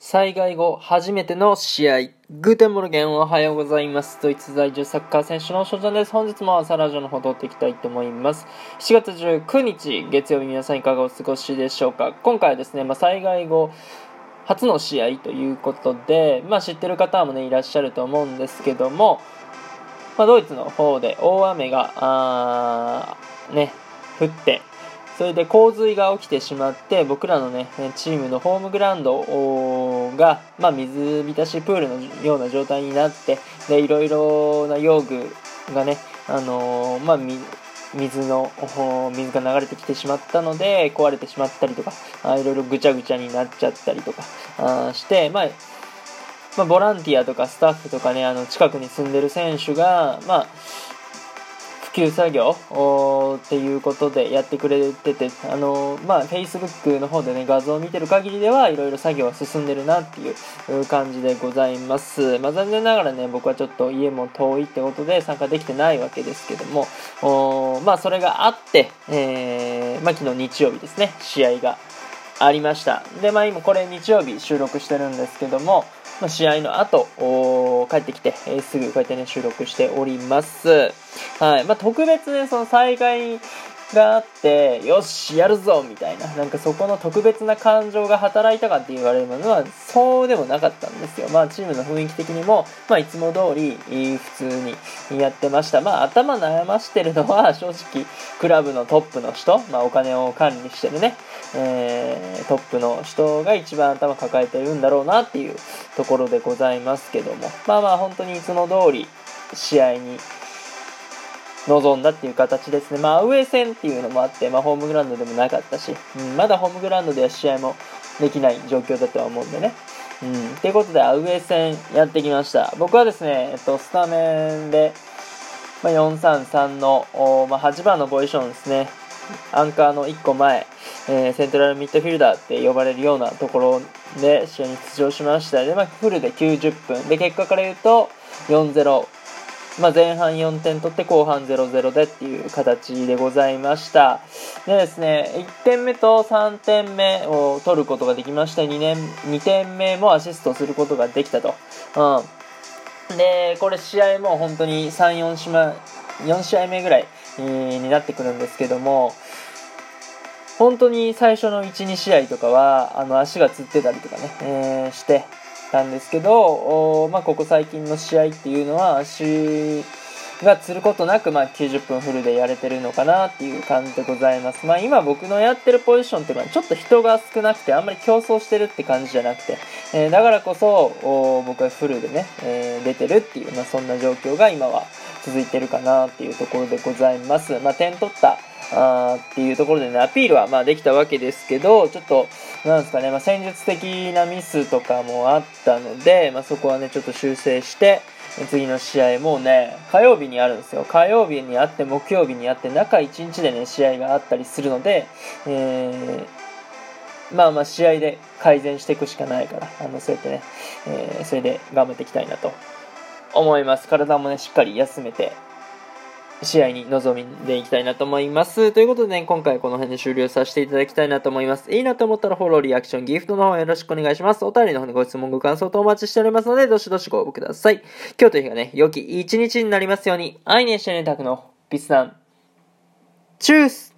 災害後初めての試合。 Guten Morgen おはようございます。ドイツ在住サッカー選手の翔ちゃんです。本日も朝ラジオの方撮っていきたいと思います。7月19日月曜日皆さんいかがお過ごしでしょうか今回はですね、まあ、災害後初の試合ということで、まあ、知ってる方もねいらっしゃると思うんですけども、まあ、ドイツの方で大雨があーね降ってそれで洪水が起きてしまって僕らのねチームのホームグラウンドが、まあ、水浸しプールのような状態になってでいろいろな用具がね、あのーまあ、水の水が流れてきてしまったので壊れてしまったりとかあいろいろぐちゃぐちゃになっちゃったりとかあして、まあまあ、ボランティアとかスタッフとかねあの近くに住んでる選手が、まあ、復旧作業っていうことでやってくれててあのまあ Facebook の方でね画像を見てる限りではいろいろ作業は進んでるなっていう感じでございます。まあ残念ながらね僕はちょっと家も遠いってことで参加できてないわけですけどもまあそれがあって、えー、まあ昨日日曜日ですね試合がありましたでまあ今これ日曜日収録してるんですけどもまあ、試合の後、帰ってきて、えー、すぐこうやってね、収録しております。はい。まあ、特別ね、その災害があって、よし、やるぞみたいな、なんかそこの特別な感情が働いたかって言われるのは、そうでもなかったんですよ。まあ、チームの雰囲気的にも、まあ、いつも通り、普通にやってました。まあ、頭悩ましてるのは、正直、クラブのトップの人、まあ、お金を管理してるね、えー、トップの人が一番頭抱えてるんだろうなっていうところでございますけども、まあまあ、本当にいつも通り、試合に臨んだっていう形ですね。まあ、アウェー戦っていうのもあって、まあ、ホームグラウンドでもなかったし、うん、まだホームグラウンドでは試合もできない状況だとは思うんでね。うん。ということで、アウェー戦やってきました。僕はですね、えっと、スタメンで、まあ、433の、まあ、8番のポジションですね。アンカーの1個前、えー、セントラルミッドフィルダーって呼ばれるようなところで試合に出場しました。で、まあ、フルで90分。で、結果から言うと、4-0。まあ、前半4点取って後半0-0でっていう形でございました。でですね、1点目と3点目を取ることができました。2, 年2点目もアシストすることができたと。うん。で、これ試合も本当に3、4試合、4試合目ぐらい、になってくるんですけども、本当に最初の1、2試合とかは、あの、足がつってたりとかね、えー、して、たんですけど、まあ、ここ最近の試合っていうのは足がつることなく、まあ、90分フルでやれてるのかなっていう感じでございます。まあ、今僕のやってるポジションっていうのはちょっと人が少なくてあんまり競争してるって感じじゃなくて、えー、だからこそ僕はフルでね、えー、出てるっていう、まあ、そんな状況が今は続いてるかなっていうところでございます。まあ、点取ったあっていうところでね、アピールはまあできたわけですけど、ちょっと、なんですかね、まあ、戦術的なミスとかもあったので、まあ、そこはね、ちょっと修正して、次の試合もうね、火曜日にあるんですよ。火曜日にあって、木曜日にあって、中1日でね、試合があったりするので、えー、まあまあ試合で改善していくしかないから、あの、そうやってね、えー、それで頑張っていきたいなと思います。体もね、しっかり休めて、試合に臨んでいきたいなと思います。ということでね、今回この辺で終了させていただきたいなと思います。いいなと思ったらフォロー、リアクション、ギフトの方よろしくお願いします。お便りの方にご質問、ご感想とお待ちしておりますので、どしどしご応募ください。今日という日がね、良き一日になりますように、愛にしてねたくの、ピスタン。チュース